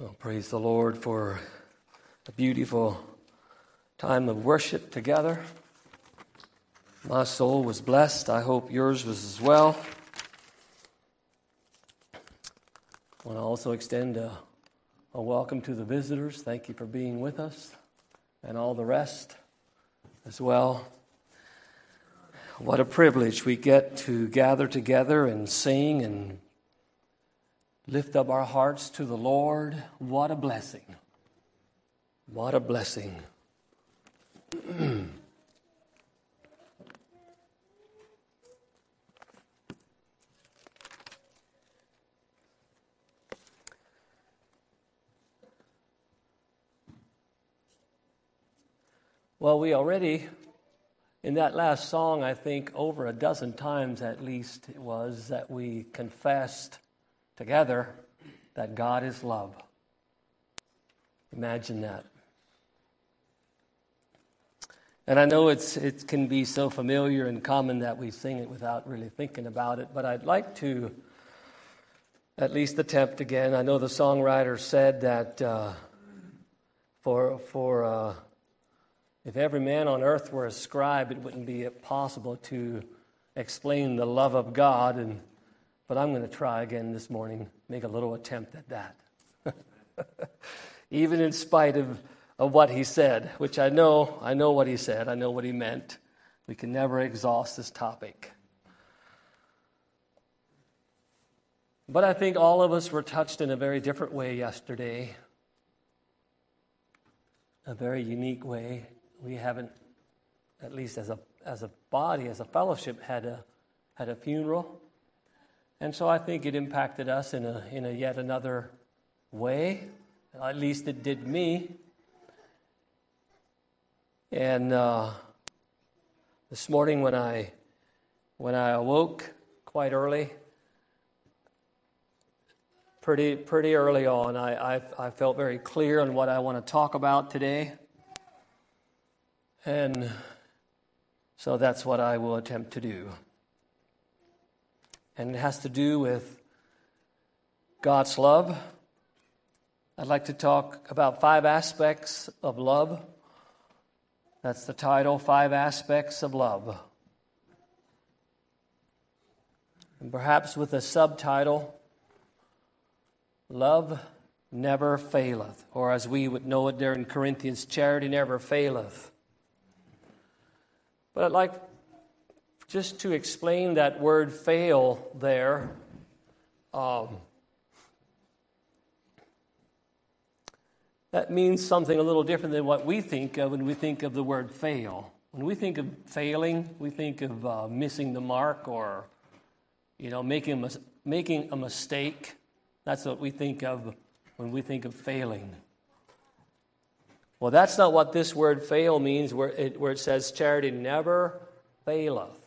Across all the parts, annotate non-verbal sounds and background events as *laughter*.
Well, praise the Lord for a beautiful time of worship together. My soul was blessed. I hope yours was as well. I want to also extend a, a welcome to the visitors. Thank you for being with us and all the rest as well. What a privilege we get to gather together and sing and lift up our hearts to the Lord. What a blessing! What a blessing. *clears throat* well, we already, in that last song, I think over a dozen times at least, it was that we confessed together that God is love. Imagine that. And I know it's, it can be so familiar and common that we sing it without really thinking about it, but I'd like to at least attempt again. I know the songwriter said that uh, for, for uh, if every man on earth were a scribe, it wouldn't be possible to explain the love of God and but I'm going to try again this morning, make a little attempt at that. *laughs* Even in spite of, of what he said, which I know, I know what he said, I know what he meant. We can never exhaust this topic. But I think all of us were touched in a very different way yesterday, a very unique way. We haven't, at least as a, as a body, as a fellowship, had a, had a funeral and so I think it impacted us in a, in a yet another way. At least it did me. And uh, this morning when I when I awoke quite early, pretty pretty early on, I, I, I felt very clear on what I want to talk about today. And so that's what I will attempt to do and it has to do with God's love. I'd like to talk about five aspects of love. That's the title Five Aspects of Love. And perhaps with a subtitle Love Never Faileth, or as we would know it there in Corinthians, Charity Never Faileth. But I'd like just to explain that word fail there, um, that means something a little different than what we think of when we think of the word fail. When we think of failing, we think of uh, missing the mark or, you know, making a, making a mistake. That's what we think of when we think of failing. Well, that's not what this word fail means, where it, where it says charity never faileth.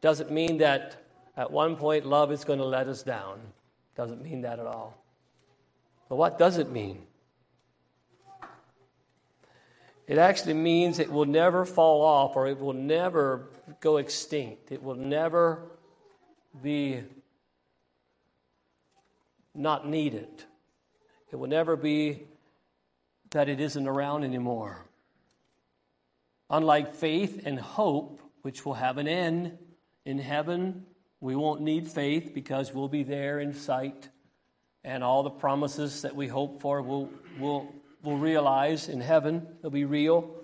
Doesn't mean that at one point love is going to let us down. Doesn't mean that at all. But what does it mean? It actually means it will never fall off or it will never go extinct. It will never be not needed. It will never be that it isn't around anymore. Unlike faith and hope, which will have an end, in heaven, we won't need faith because we'll be there in sight, and all the promises that we hope for will will will realize in heaven. They'll be real.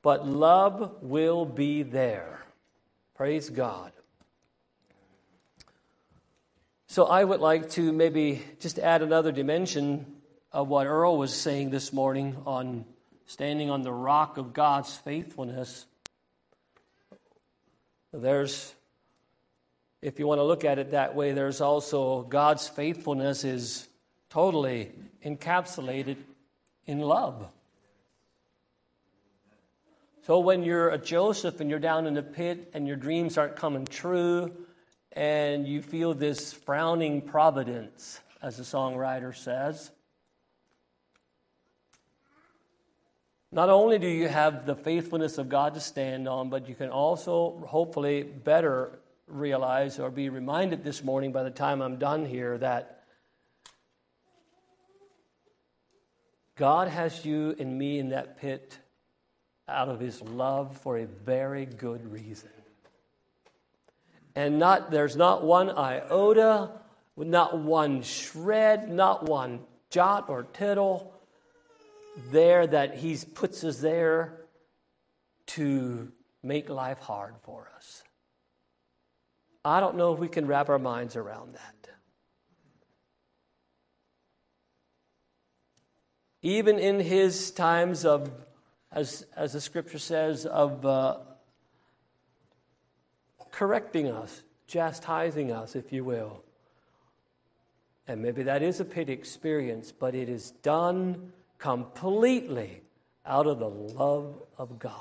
But love will be there. Praise God. So I would like to maybe just add another dimension of what Earl was saying this morning on standing on the rock of God's faithfulness. There's, if you want to look at it that way, there's also God's faithfulness is totally encapsulated in love. So when you're a Joseph and you're down in the pit and your dreams aren't coming true and you feel this frowning providence, as the songwriter says, Not only do you have the faithfulness of God to stand on, but you can also hopefully better realize or be reminded this morning by the time I'm done here that God has you and me in that pit out of his love for a very good reason. And not there's not one iota, not one shred, not one jot or tittle there that he puts us there to make life hard for us. I don't know if we can wrap our minds around that. Even in his times of, as, as the scripture says, of uh, correcting us, chastising us, if you will. And maybe that is a pity experience, but it is done completely out of the love of God.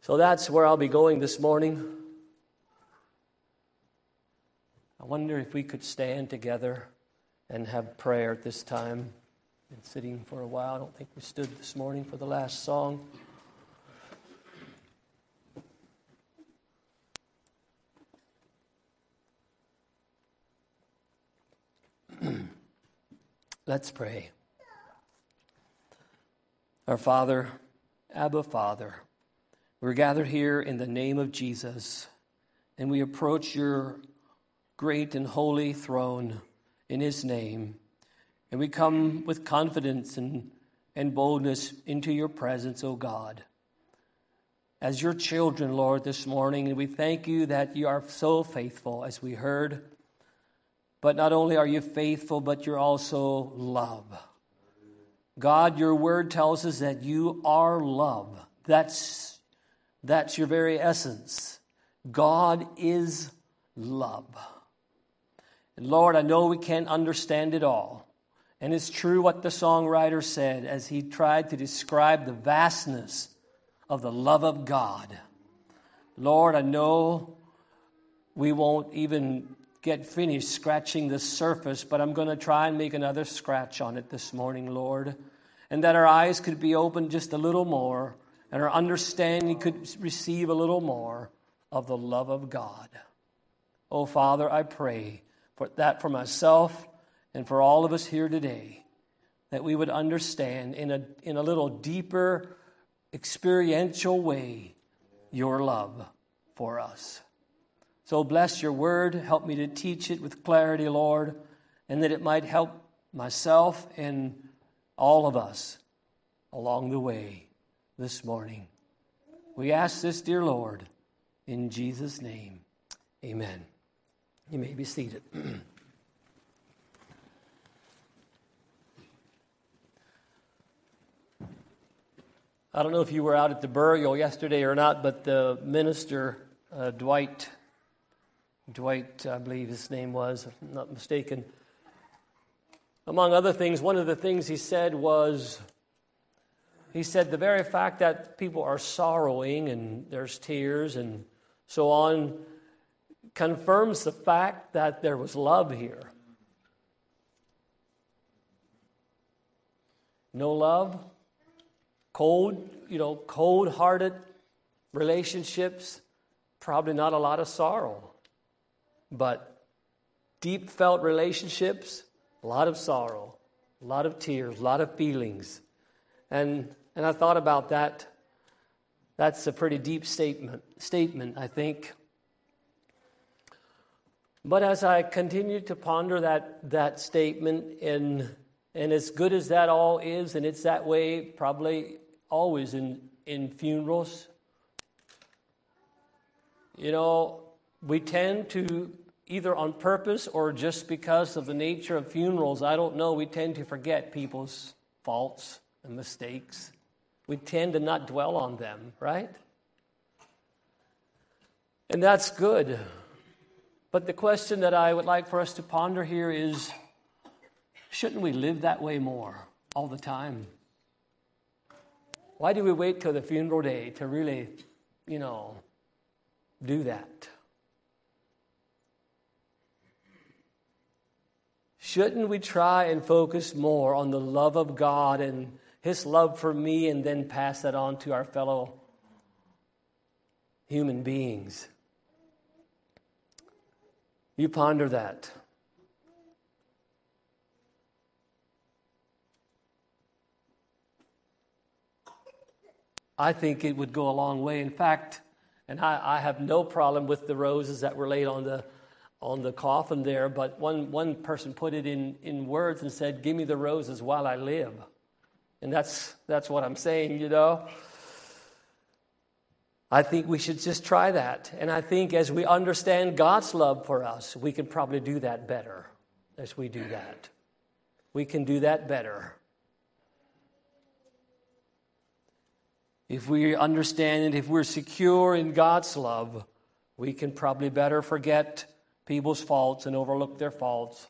So that's where I'll be going this morning. I wonder if we could stand together and have prayer at this time. Been sitting for a while. I don't think we stood this morning for the last song. Let's pray. Our Father, Abba Father, we're gathered here in the name of Jesus, and we approach your great and holy throne in His name. And we come with confidence and, and boldness into your presence, O God. As your children, Lord, this morning, and we thank you that you are so faithful, as we heard but not only are you faithful, but you're also love. God, your word tells us that you are love. That's, that's your very essence. God is love. And Lord, I know we can't understand it all. And it's true what the songwriter said as he tried to describe the vastness of the love of God. Lord, I know we won't even get finished scratching the surface, but I'm going to try and make another scratch on it this morning, Lord. And that our eyes could be opened just a little more, and our understanding could receive a little more of the love of God. Oh, Father, I pray for that for myself and for all of us here today, that we would understand in a, in a little deeper, experiential way your love for us. So bless your word. Help me to teach it with clarity, Lord, and that it might help myself and all of us along the way this morning. We ask this, dear Lord, in Jesus' name. Amen. You may be seated. *clears throat* I don't know if you were out at the burial yesterday or not, but the minister, uh, Dwight Dwight, I believe his name was, if I'm not mistaken. Among other things, one of the things he said was he said the very fact that people are sorrowing and there's tears and so on confirms the fact that there was love here. No love, cold, you know, cold hearted relationships, probably not a lot of sorrow. But deep felt relationships, a lot of sorrow, a lot of tears, a lot of feelings. And, and I thought about that. That's a pretty deep statement, statement, I think. But as I continued to ponder that, that statement, and, and as good as that all is, and it's that way probably always in, in funerals, you know, we tend to, either on purpose or just because of the nature of funerals, I don't know, we tend to forget people's faults and mistakes. We tend to not dwell on them, right? And that's good. But the question that I would like for us to ponder here is shouldn't we live that way more all the time? Why do we wait till the funeral day to really, you know, do that? Shouldn't we try and focus more on the love of God and His love for me and then pass that on to our fellow human beings. You ponder that. I think it would go a long way. In fact, and I, I, have no problem with the roses that were laid on the on the coffin there, but one, one person put it in, in words and said, Give me the roses while I live. And that's that's what I'm saying, you know. I think we should just try that. And I think as we understand God's love for us, we can probably do that better as we do that. We can do that better. If we understand it, if we're secure in God's love, we can probably better forget people's faults and overlook their faults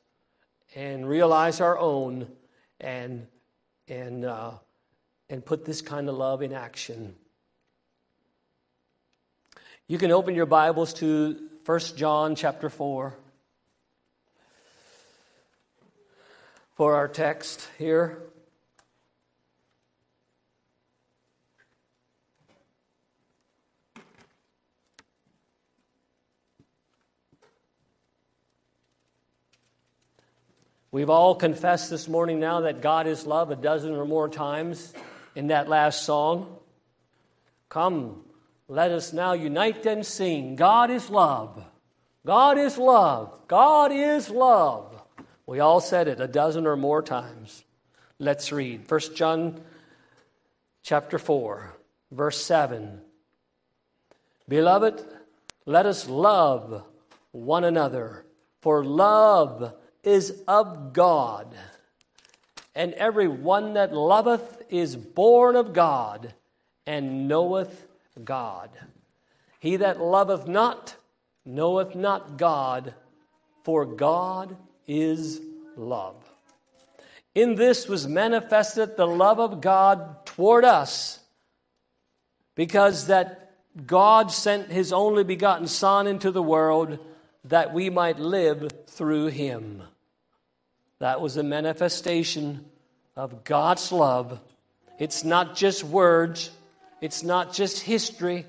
and realize our own and, and, uh, and put this kind of love in action. You can open your Bibles to 1 John chapter 4 for our text here. We've all confessed this morning now that God is love a dozen or more times in that last song. Come, let us now unite and sing. God is love. God is love. God is love. We all said it a dozen or more times. Let's read 1 John chapter 4, verse 7. Beloved, let us love one another, for love is of God. And every one that loveth is born of God and knoweth God. He that loveth not knoweth not God, for God is love. In this was manifested the love of God toward us, because that God sent his only begotten Son into the world that we might live through him. That was a manifestation of God's love. It's not just words, it's not just history,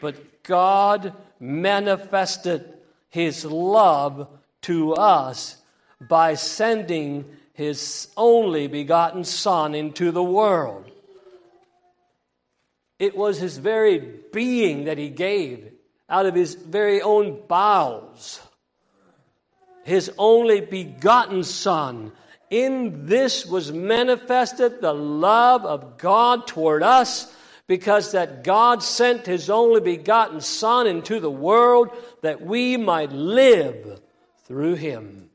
but God manifested his love to us by sending his only begotten Son into the world. It was his very being that he gave out of his very own bowels his only begotten Son. In this was manifested the love of God toward us because that God sent his only begotten Son into the world that we might live through him.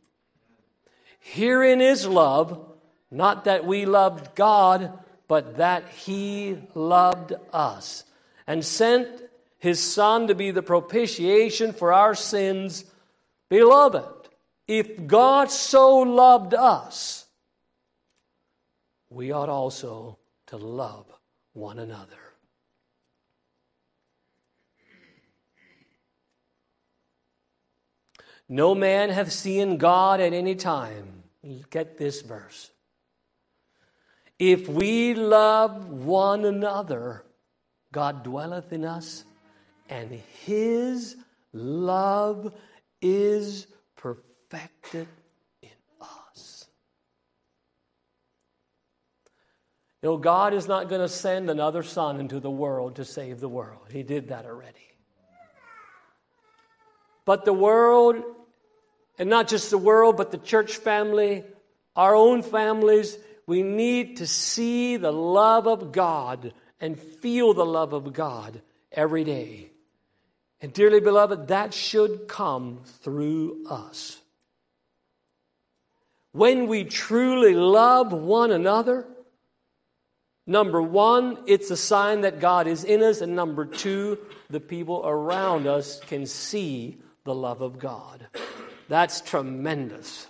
Herein is love, not that we loved God, but that he loved us and sent his Son to be the propitiation for our sins. Beloved, if God so loved us, we ought also to love one another. No man hath seen God at any time. Get this verse. If we love one another, God dwelleth in us, and his love is perfected in us. You know, God is not going to send another son into the world to save the world. He did that already. But the world, and not just the world, but the church family, our own families, we need to see the love of God and feel the love of God every day. And dearly beloved, that should come through us. When we truly love one another, number one, it's a sign that God is in us, and number two, the people around us can see the love of God. That's tremendous.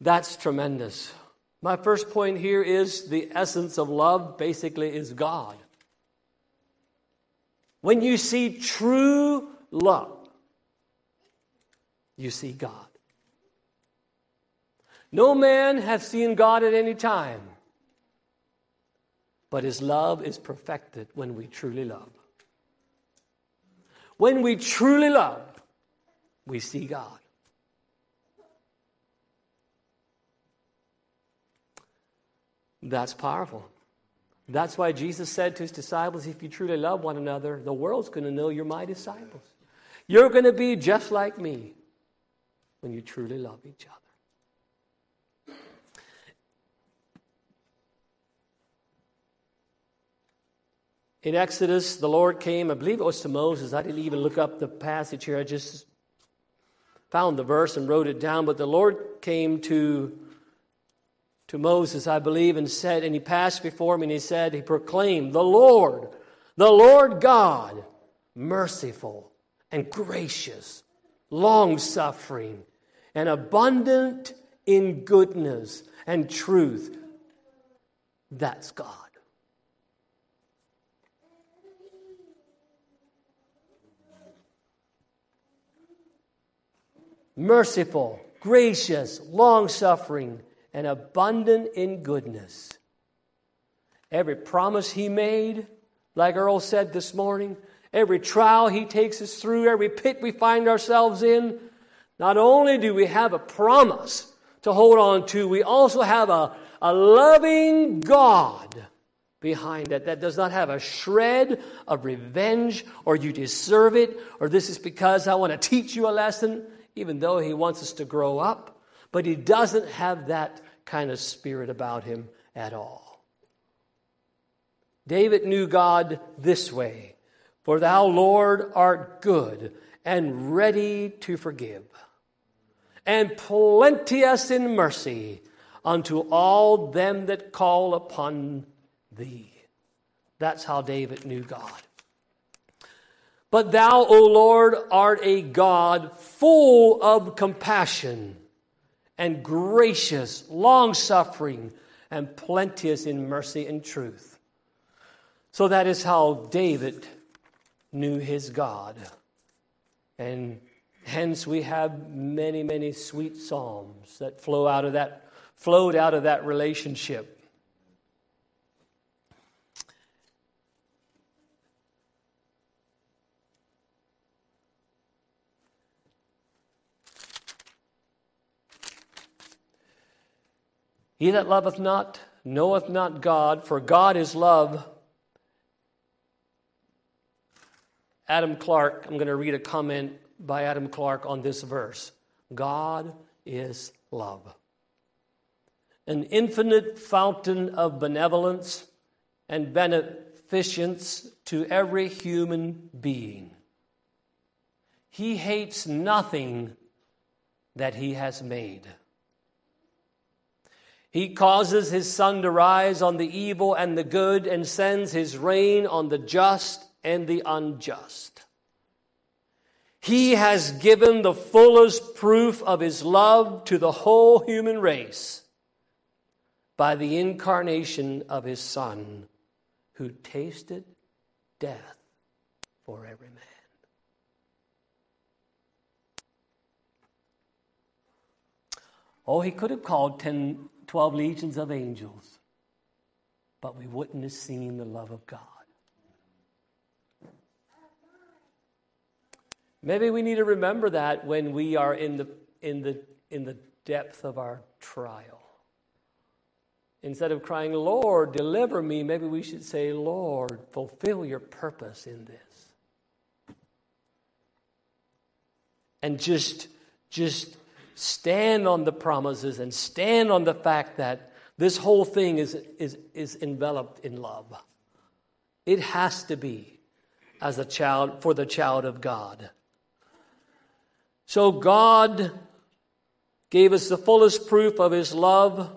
That's tremendous. My first point here is the essence of love basically is God. When you see true love, you see God. No man hath seen God at any time. But his love is perfected when we truly love. When we truly love, we see God. That's powerful. That's why Jesus said to his disciples, If you truly love one another, the world's going to know you're my disciples. You're going to be just like me when you truly love each other. In Exodus, the Lord came, I believe it was to Moses. I didn't even look up the passage here. I just found the verse and wrote it down. But the Lord came to to Moses, I believe, and said, and he passed before me and he said, he proclaimed, The Lord, the Lord God, merciful and gracious, long suffering, and abundant in goodness and truth. That's God. Merciful, gracious, long suffering, and abundant in goodness. Every promise he made, like Earl said this morning, every trial he takes us through, every pit we find ourselves in, not only do we have a promise to hold on to, we also have a, a loving God behind it that does not have a shred of revenge or you deserve it or this is because I want to teach you a lesson, even though he wants us to grow up. But he doesn't have that kind of spirit about him at all. David knew God this way For thou, Lord, art good and ready to forgive, and plenteous in mercy unto all them that call upon thee. That's how David knew God. But thou, O Lord, art a God full of compassion and gracious, long suffering, and plenteous in mercy and truth. So that is how David knew his God. And hence we have many, many sweet psalms that flow out of that, flowed out of that relationship. He that loveth not knoweth not God, for God is love. Adam Clarke, I'm going to read a comment by Adam Clarke on this verse. God is love. An infinite fountain of benevolence and beneficence to every human being. He hates nothing that he has made. He causes his sun to rise on the evil and the good and sends his rain on the just and the unjust. He has given the fullest proof of his love to the whole human race by the incarnation of his Son, who tasted death for every man. Oh, he could have called 10 12 legions of angels, but we wouldn't have seen the love of God. Maybe we need to remember that when we are in the, in the, in the depth of our trial. Instead of crying, Lord, deliver me, maybe we should say, Lord, fulfill your purpose in this. And just, just stand on the promises and stand on the fact that this whole thing is, is, is enveloped in love. It has to be as a child for the child of God. So God gave us the fullest proof of his love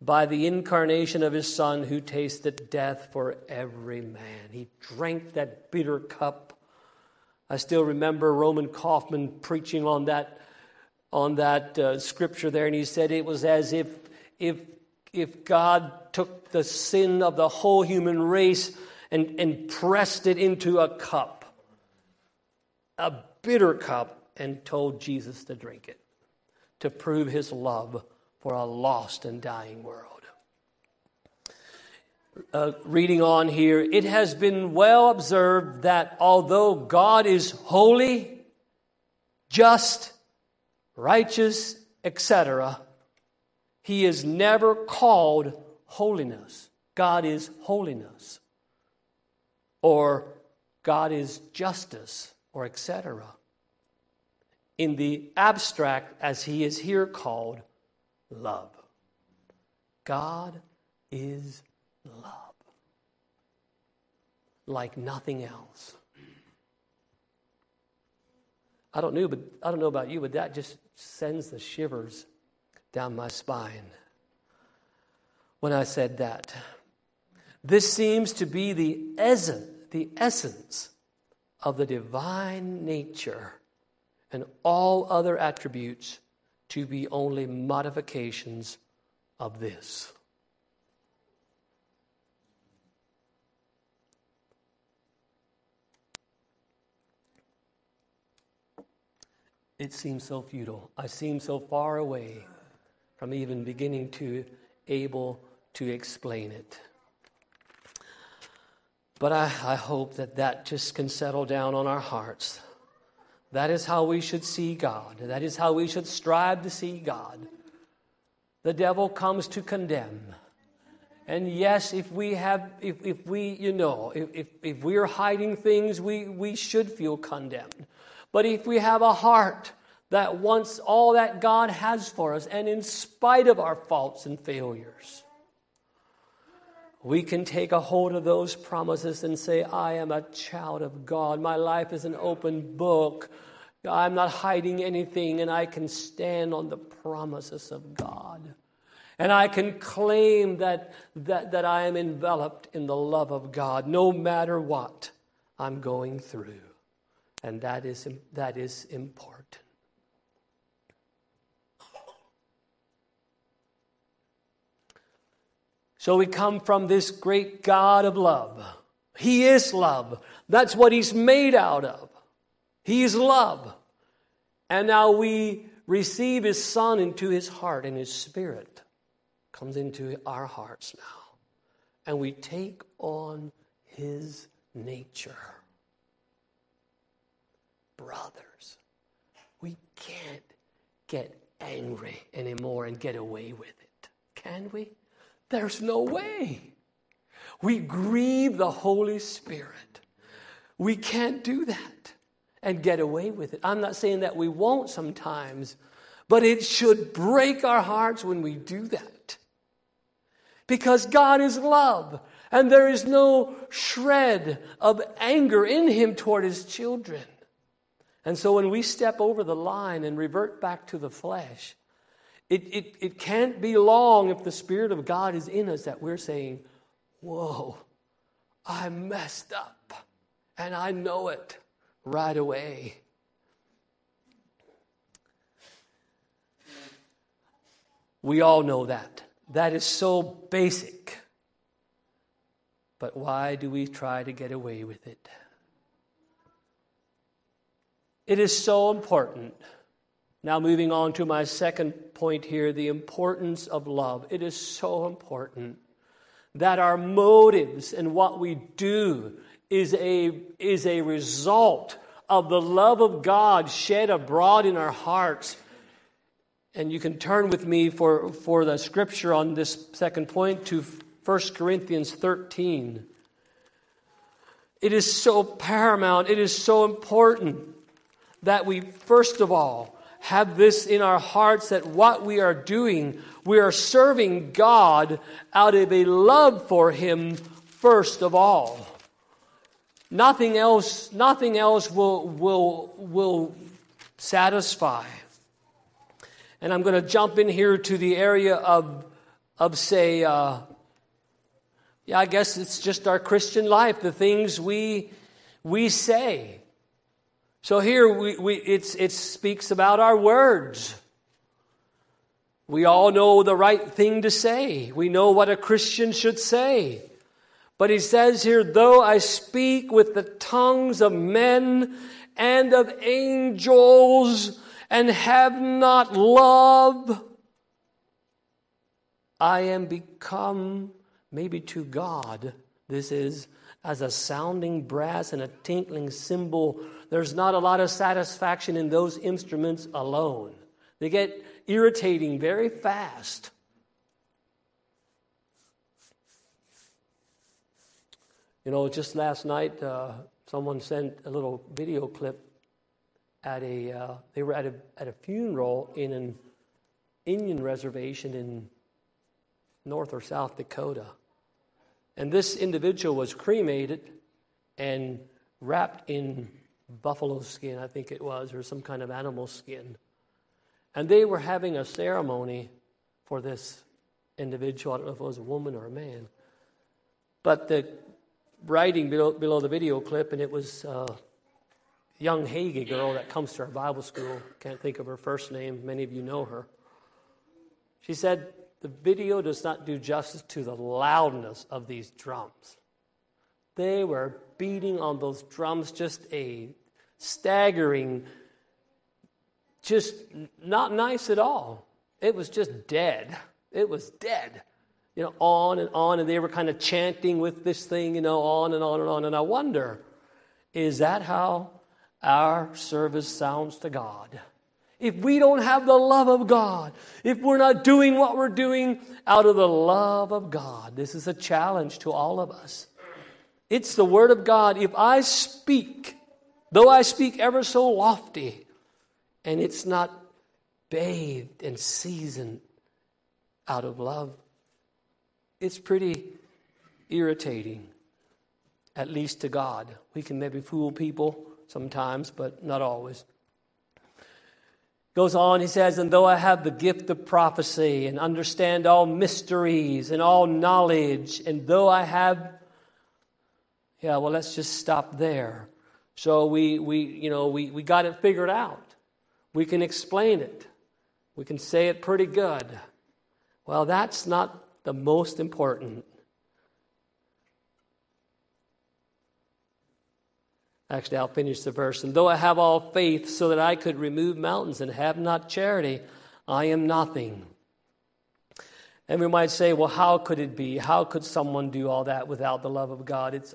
by the incarnation of his son who tasted death for every man. He drank that bitter cup. I still remember Roman Kaufman preaching on that on that uh, scripture there, and he said it was as if, if, if God took the sin of the whole human race and, and pressed it into a cup, a bitter cup, and told Jesus to drink it to prove his love for a lost and dying world. uh, reading on here, it has been well observed that although God is holy, just, righteous, etc., he is never called holiness. God is holiness. Or God is justice, or etc. In the abstract, as he is here called, love. God is love. Like nothing else. I don't know, but I don't know about you, but that just sends the shivers down my spine when I said that. This seems to be the essence, the essence of the divine nature and all other attributes to be only modifications of this. It seems so futile. I seem so far away from even beginning to able to explain it. But I, I hope that that just can settle down on our hearts. That is how we should see God. That is how we should strive to see God. The devil comes to condemn. And yes, if we have, if, if we, you know, if, if, if we're hiding things, we, we should feel condemned. But if we have a heart that wants all that God has for us, and in spite of our faults and failures, we can take a hold of those promises and say, I am a child of God. My life is an open book. I'm not hiding anything, and I can stand on the promises of God. And I can claim that, that, that I am enveloped in the love of God no matter what I'm going through. And that is, that is important. So we come from this great God of love. He is love. That's what He's made out of. He's love. And now we receive His Son into His heart, and His Spirit comes into our hearts now. And we take on His nature brothers. We can't get angry anymore and get away with it. Can we? There's no way. We grieve the Holy Spirit. We can't do that and get away with it. I'm not saying that we won't sometimes, but it should break our hearts when we do that. Because God is love, and there is no shred of anger in Him toward His children. And so when we step over the line and revert back to the flesh, it, it, it can't be long if the Spirit of God is in us that we're saying, Whoa, I messed up. And I know it right away. We all know that. That is so basic. But why do we try to get away with it? It is so important. Now, moving on to my second point here the importance of love. It is so important that our motives and what we do is a, is a result of the love of God shed abroad in our hearts. And you can turn with me for, for the scripture on this second point to 1 Corinthians 13. It is so paramount, it is so important that we, first of all, have this in our hearts that what we are doing, we are serving God out of a love for Him first of all. Nothing else, nothing else will, will, will satisfy. And I'm going to jump in here to the area of, of say, uh, yeah, I guess it's just our Christian life, the things we, we say. So here we, we, it speaks about our words. We all know the right thing to say. We know what a Christian should say. But he says here, though I speak with the tongues of men and of angels and have not love, I am become maybe to God, this is as a sounding brass and a tinkling cymbal. There's not a lot of satisfaction in those instruments alone. They get irritating very fast. You know, just last night, uh, someone sent a little video clip at a, uh, they were at a, at a funeral in an Indian reservation in North or South Dakota. And this individual was cremated and wrapped in buffalo skin, I think it was, or some kind of animal skin. And they were having a ceremony for this individual. I don't know if it was a woman or a man. But the writing below, below the video clip, and it was a young Hagee girl that comes to our Bible school. Can't think of her first name. Many of you know her. She said, The video does not do justice to the loudness of these drums. They were beating on those drums just a staggering, just not nice at all. It was just dead. It was dead you know, on and on, and they were kind of chanting with this thing, you know, on and on and on. And I wonder, is that how our service sounds to God? If we don't have the love of God, if we're not doing what we're doing out of the love of God, this is a challenge to all of us. It's the Word of God. If I speak, though I speak ever so lofty, and it's not bathed and seasoned out of love, it's pretty irritating, at least to God. We can maybe fool people sometimes, but not always. Goes on, he says, And though I have the gift of prophecy and understand all mysteries and all knowledge, and though I have, yeah, well, let's just stop there. So we, we you know, we, we got it figured out. We can explain it. We can say it pretty good. Well, that's not the most important. Actually, I'll finish the verse. And though I have all faith so that I could remove mountains and have not charity, I am nothing. And we might say, well, how could it be? How could someone do all that without the love of God? It's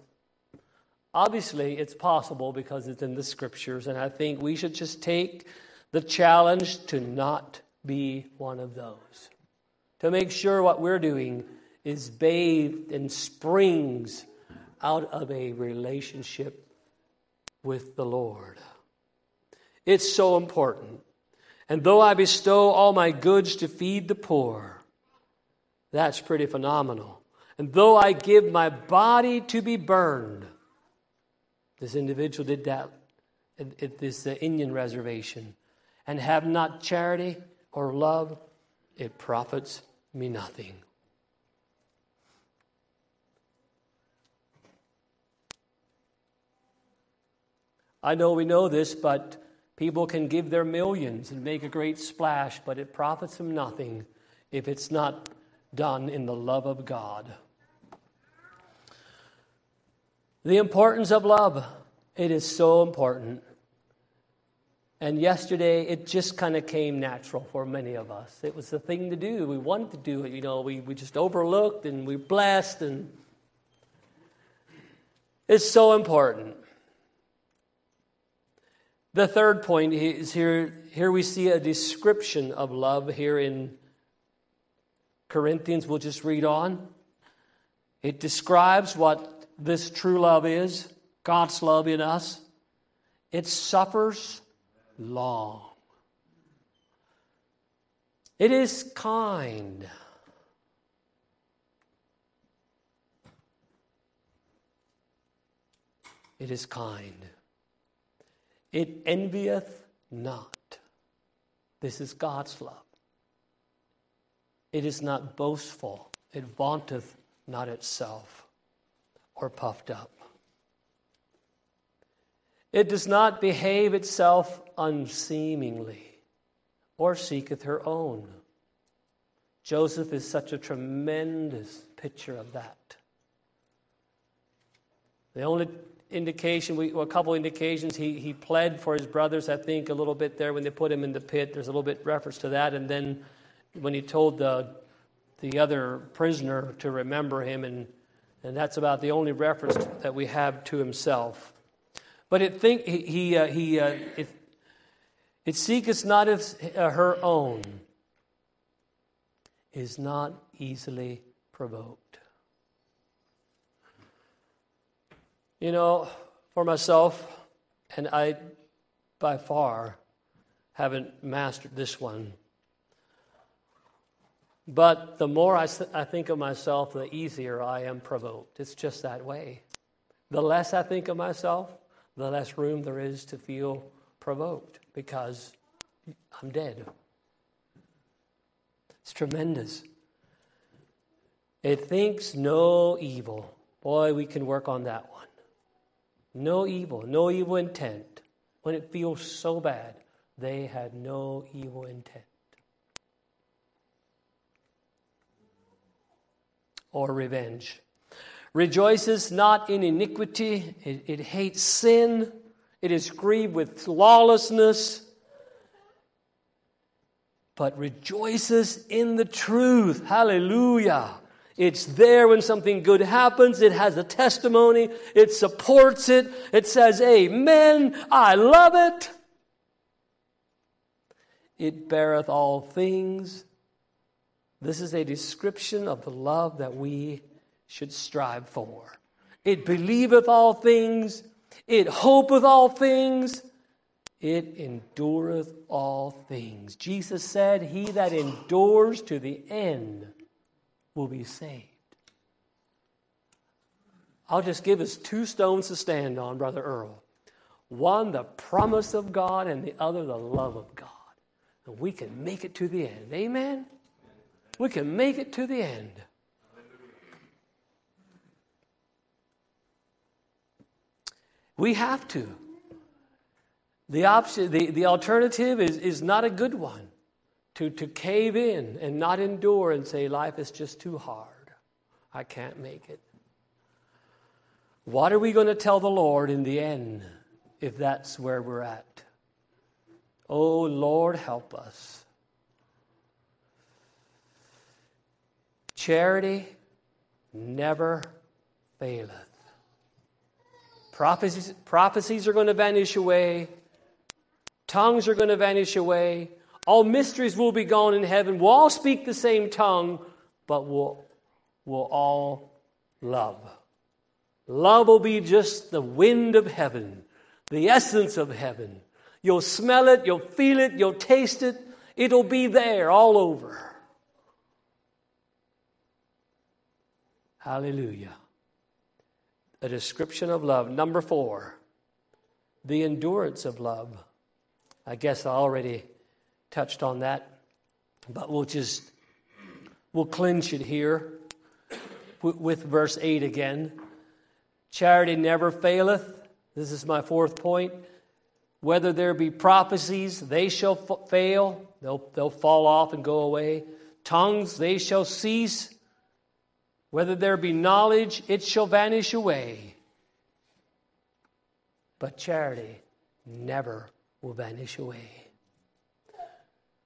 obviously it's possible because it's in the scriptures, and I think we should just take the challenge to not be one of those to make sure what we're doing is bathed and springs out of a relationship with the Lord. It's so important. And though I bestow all my goods to feed the poor, that's pretty phenomenal. And though I give my body to be burned, this individual did that at, this uh, Indian reservation, and have not charity or love, it profits me nothing. I know we know this, but people can give their millions and make a great splash, but it profits them nothing if it's not done in the love of God. The importance of love. It is so important. And yesterday, it just kind of came natural for many of us. It was the thing to do. We wanted to do it. You know, we, we just overlooked and we blessed, and it's so important. The third point is here, here we see a description of love here in Corinthians. We'll just read on. It describes what this true love is God's love in us. It suffers long. It is kind. It is kind. It envieth not. This is God's love. It is not boastful. It vaunteth not itself or puffed up. It does not behave itself unseemingly or seeketh her own. Joseph is such a tremendous picture of that. The only indication, we, well, a couple indications, he, he pled for his brothers, I think, a little bit there when they put him in the pit. There's a little bit reference to that. And then when he told the the other prisoner to remember him, and, and that's about the only reference that we have to himself. But it think he he, uh, he uh, it, it seeketh not his, uh, her own, is not easily provoked. You know, for myself, and I by far haven't mastered this one. But the more I, I think of myself, the easier I am provoked. It's just that way. The less I think of myself, the less room there is to feel provoked because I'm dead. It's tremendous. It thinks no evil. Boy, we can work on that one. No evil, no evil intent. When it feels so bad, they had no evil intent. Or revenge. Rejoices not in iniquity, it, it hates sin, it is grieved with lawlessness but rejoices in the truth. Hallelujah. It's there when something good happens. It has a testimony. It supports it. It says, Amen. I love it. It beareth all things. This is a description of the love that we should strive for. It believeth all things. It hopeth all things it endureth all things. Jesus said, He that endures to the end will be saved. I'll just give us two stones to stand on, Brother Earl. One, the promise of God, and the other, the love of God. And we can make it to the end. Amen? We can make it to the end. We have to. The, option, the, the alternative is, is not a good one to, to cave in and not endure and say, Life is just too hard. I can't make it. What are we going to tell the Lord in the end if that's where we're at? Oh, Lord, help us. Charity never faileth. Prophecies, prophecies are going to vanish away. Tongues are going to vanish away. All mysteries will be gone in heaven. We'll all speak the same tongue, but we'll, we'll all love. Love will be just the wind of heaven, the essence of heaven. You'll smell it, you'll feel it, you'll taste it. It'll be there all over. Hallelujah. A description of love. Number four, the endurance of love. I guess I already touched on that, but we'll just we'll clinch it here with verse 8 again. Charity never faileth. This is my fourth point. Whether there be prophecies, they shall fail. They'll, they'll fall off and go away. Tongues, they shall cease. Whether there be knowledge, it shall vanish away. But charity never will vanish away.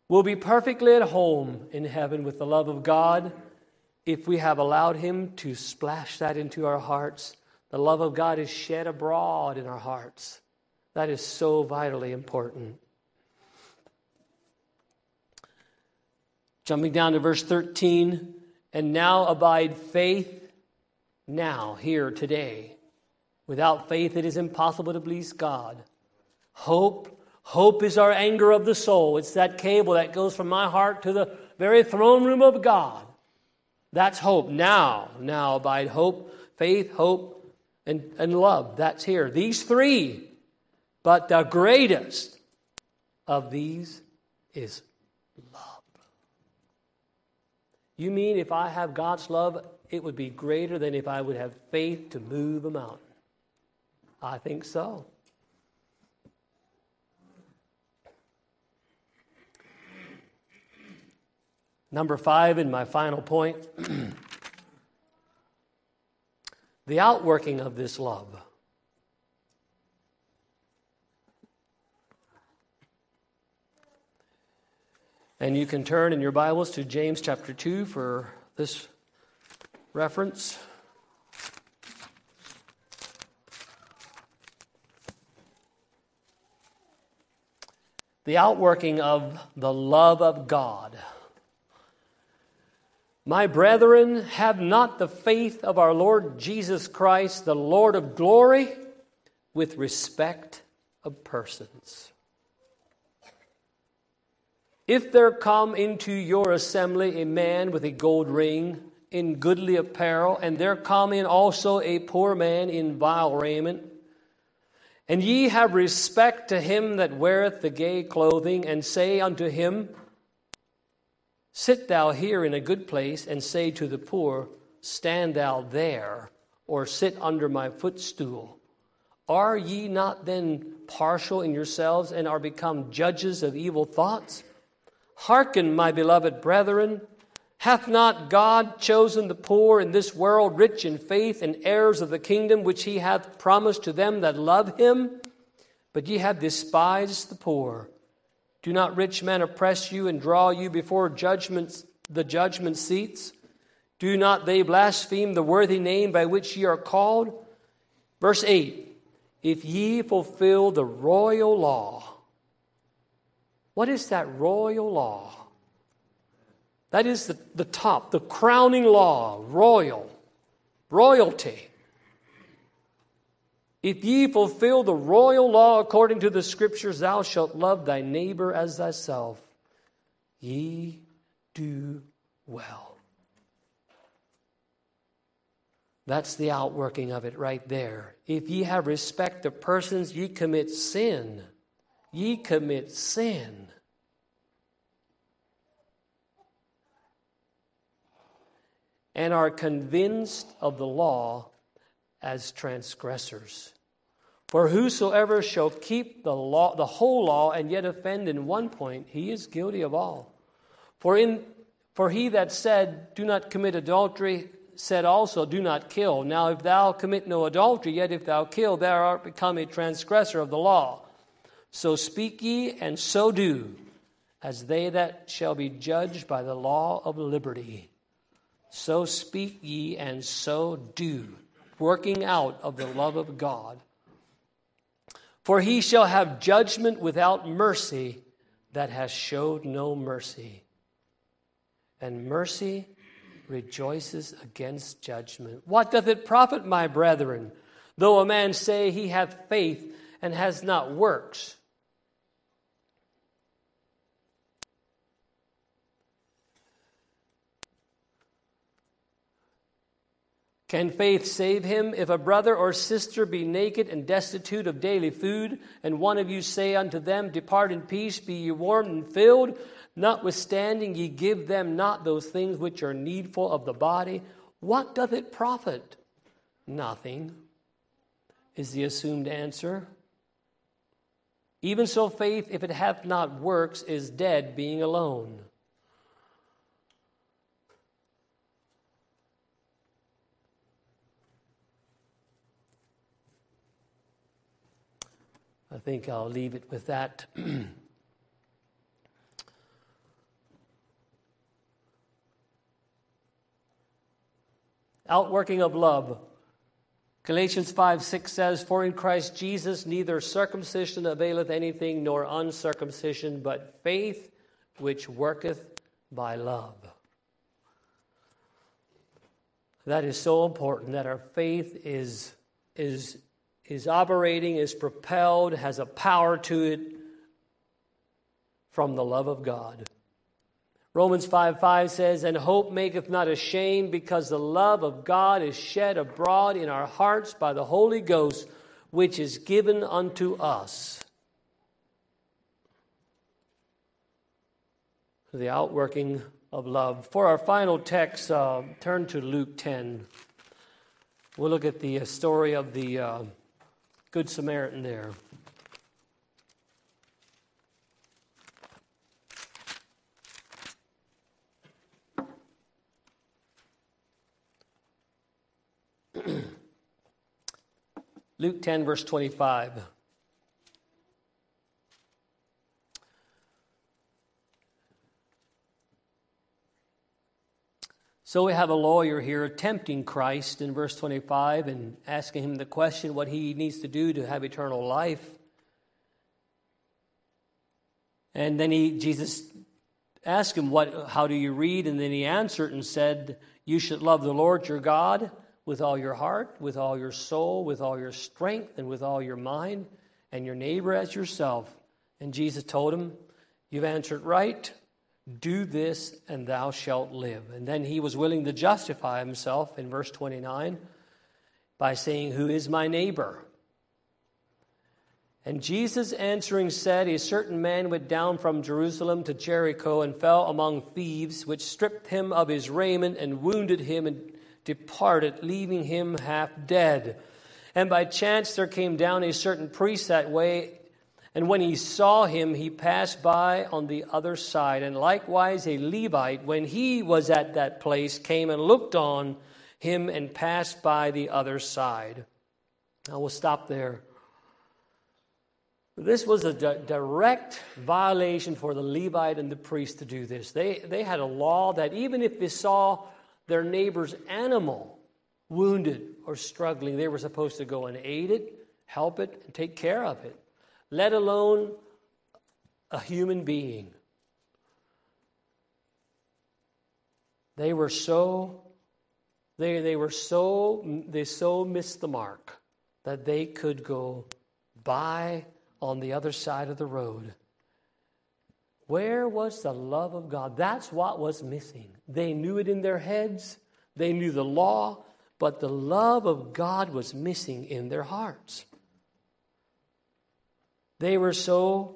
We'll be perfectly at home in heaven with the love of God if we have allowed Him to splash that into our hearts. The love of God is shed abroad in our hearts. That is so vitally important. Jumping down to verse 13, and now abide faith, now, here, today. Without faith, it is impossible to please God. Hope, Hope is our anchor of the soul. It's that cable that goes from my heart to the very throne room of God. That's hope. Now, now abide hope, faith, hope, and, and love. That's here. These three. But the greatest of these is love. You mean if I have God's love, it would be greater than if I would have faith to move a mountain? I think so. Number five, and my final point *clears throat* the outworking of this love. And you can turn in your Bibles to James chapter 2 for this reference. The outworking of the love of God. My brethren, have not the faith of our Lord Jesus Christ, the Lord of glory, with respect of persons. If there come into your assembly a man with a gold ring in goodly apparel, and there come in also a poor man in vile raiment, and ye have respect to him that weareth the gay clothing, and say unto him, Sit thou here in a good place, and say to the poor, Stand thou there, or sit under my footstool. Are ye not then partial in yourselves, and are become judges of evil thoughts? Hearken, my beloved brethren. Hath not God chosen the poor in this world rich in faith and heirs of the kingdom which he hath promised to them that love him? But ye have despised the poor. Do not rich men oppress you and draw you before judgments, the judgment seats? Do not they blaspheme the worthy name by which ye are called? Verse 8 If ye fulfill the royal law, what is that royal law? That is the, the top, the crowning law, royal, royalty. If ye fulfill the royal law according to the scriptures, thou shalt love thy neighbor as thyself, ye do well. That's the outworking of it right there. If ye have respect to persons, ye commit sin. Ye commit sin. And are convinced of the law as transgressors. For whosoever shall keep the law, the whole law, and yet offend in one point, he is guilty of all. For in for he that said, Do not commit adultery, said also, Do not kill. Now if thou commit no adultery, yet if thou kill, thou art become a transgressor of the law. So speak ye, and so do, as they that shall be judged by the law of liberty. So speak ye, and so do working out of the love of God. For he shall have judgment without mercy that has showed no mercy. And mercy rejoices against judgment. What doth it profit, my brethren, though a man say he hath faith and has not works? Can faith save him? If a brother or sister be naked and destitute of daily food, and one of you say unto them, Depart in peace, be ye warmed and filled, notwithstanding ye give them not those things which are needful of the body, what doth it profit? Nothing, is the assumed answer. Even so, faith, if it hath not works, is dead, being alone. I think I'll leave it with that. *clears throat* Outworking of love. Galatians 5 6 says, For in Christ Jesus neither circumcision availeth anything, nor uncircumcision, but faith which worketh by love. That is so important that our faith is, is is operating, is propelled, has a power to it from the love of God. Romans 5 5 says, And hope maketh not ashamed, because the love of God is shed abroad in our hearts by the Holy Ghost, which is given unto us. The outworking of love. For our final text, uh, turn to Luke 10. We'll look at the story of the. Uh, Good Samaritan there. *clears throat* Luke 10, verse 25. So we have a lawyer here tempting Christ in verse 25 and asking him the question what he needs to do to have eternal life. And then he, Jesus asked him, what, How do you read? And then he answered and said, You should love the Lord your God with all your heart, with all your soul, with all your strength, and with all your mind, and your neighbor as yourself. And Jesus told him, You've answered right. Do this, and thou shalt live. And then he was willing to justify himself in verse 29 by saying, Who is my neighbor? And Jesus answering said, A certain man went down from Jerusalem to Jericho and fell among thieves, which stripped him of his raiment and wounded him and departed, leaving him half dead. And by chance there came down a certain priest that way, and when he saw him, he passed by on the other side. And likewise a Levite, when he was at that place, came and looked on him and passed by the other side. I will stop there. This was a di- direct violation for the Levite and the priest to do this. They, they had a law that even if they saw their neighbor's animal wounded or struggling, they were supposed to go and aid it, help it, and take care of it, let alone a human being. They were so they, they were so they so missed the mark that they could go by on the other side of the road. Where was the love of God? That's what was missing. They knew it in their heads, they knew the law, but the love of God was missing in their hearts. They were so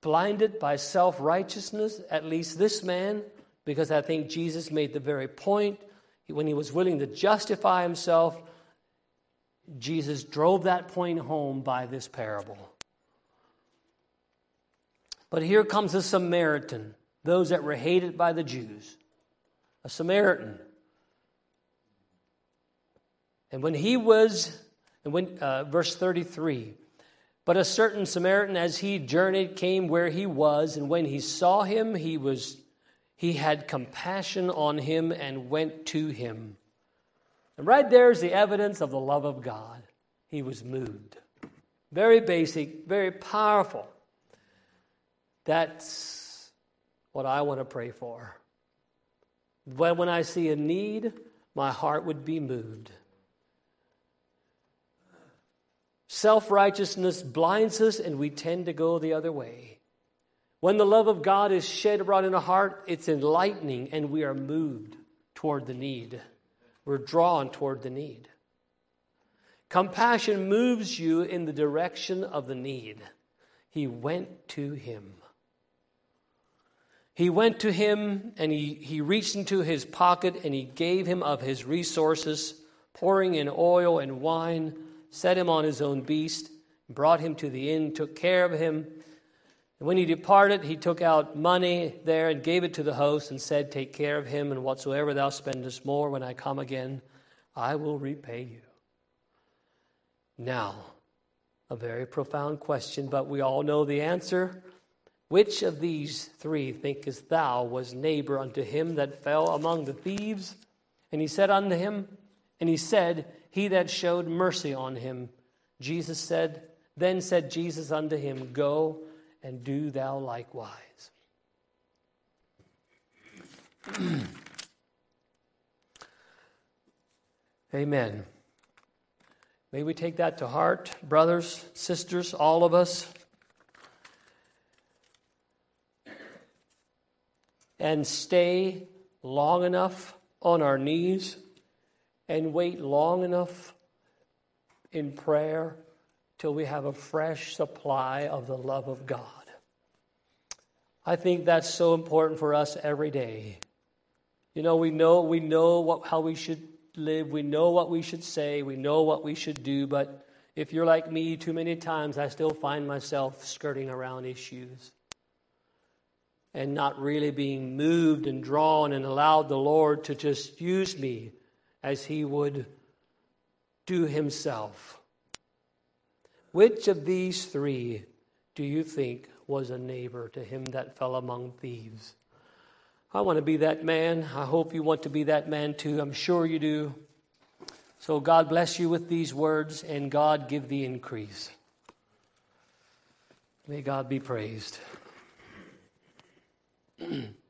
blinded by self righteousness, at least this man, because I think Jesus made the very point when he was willing to justify himself. Jesus drove that point home by this parable. But here comes a Samaritan, those that were hated by the Jews. A Samaritan. And when he was, and when, uh, verse 33, but a certain Samaritan, as he journeyed, came where he was, and when he saw him, he was he had compassion on him and went to him. And right there is the evidence of the love of God. He was moved. Very basic, very powerful. That's what I want to pray for. When, when I see a need, my heart would be moved. Self righteousness blinds us, and we tend to go the other way. When the love of God is shed abroad in a heart, it's enlightening, and we are moved toward the need. We're drawn toward the need. Compassion moves you in the direction of the need. He went to him. He went to him and he, he reached into his pocket and he gave him of his resources, pouring in oil and wine, set him on his own beast, brought him to the inn, took care of him. And when he departed, he took out money there and gave it to the host and said, Take care of him, and whatsoever thou spendest more when I come again, I will repay you. Now, a very profound question, but we all know the answer. Which of these three thinkest thou was neighbor unto him that fell among the thieves? And he said unto him, and he said, He that showed mercy on him. Jesus said, Then said Jesus unto him, Go and do thou likewise. *clears throat* Amen. May we take that to heart, brothers, sisters, all of us. and stay long enough on our knees and wait long enough in prayer till we have a fresh supply of the love of God. I think that's so important for us every day. You know, we know we know what, how we should live, we know what we should say, we know what we should do, but if you're like me, too many times I still find myself skirting around issues and not really being moved and drawn and allowed the Lord to just use me as He would do Himself. Which of these three do you think was a neighbor to him that fell among thieves? I want to be that man. I hope you want to be that man too. I'm sure you do. So God bless you with these words, and God give the increase. May God be praised. *clears throat*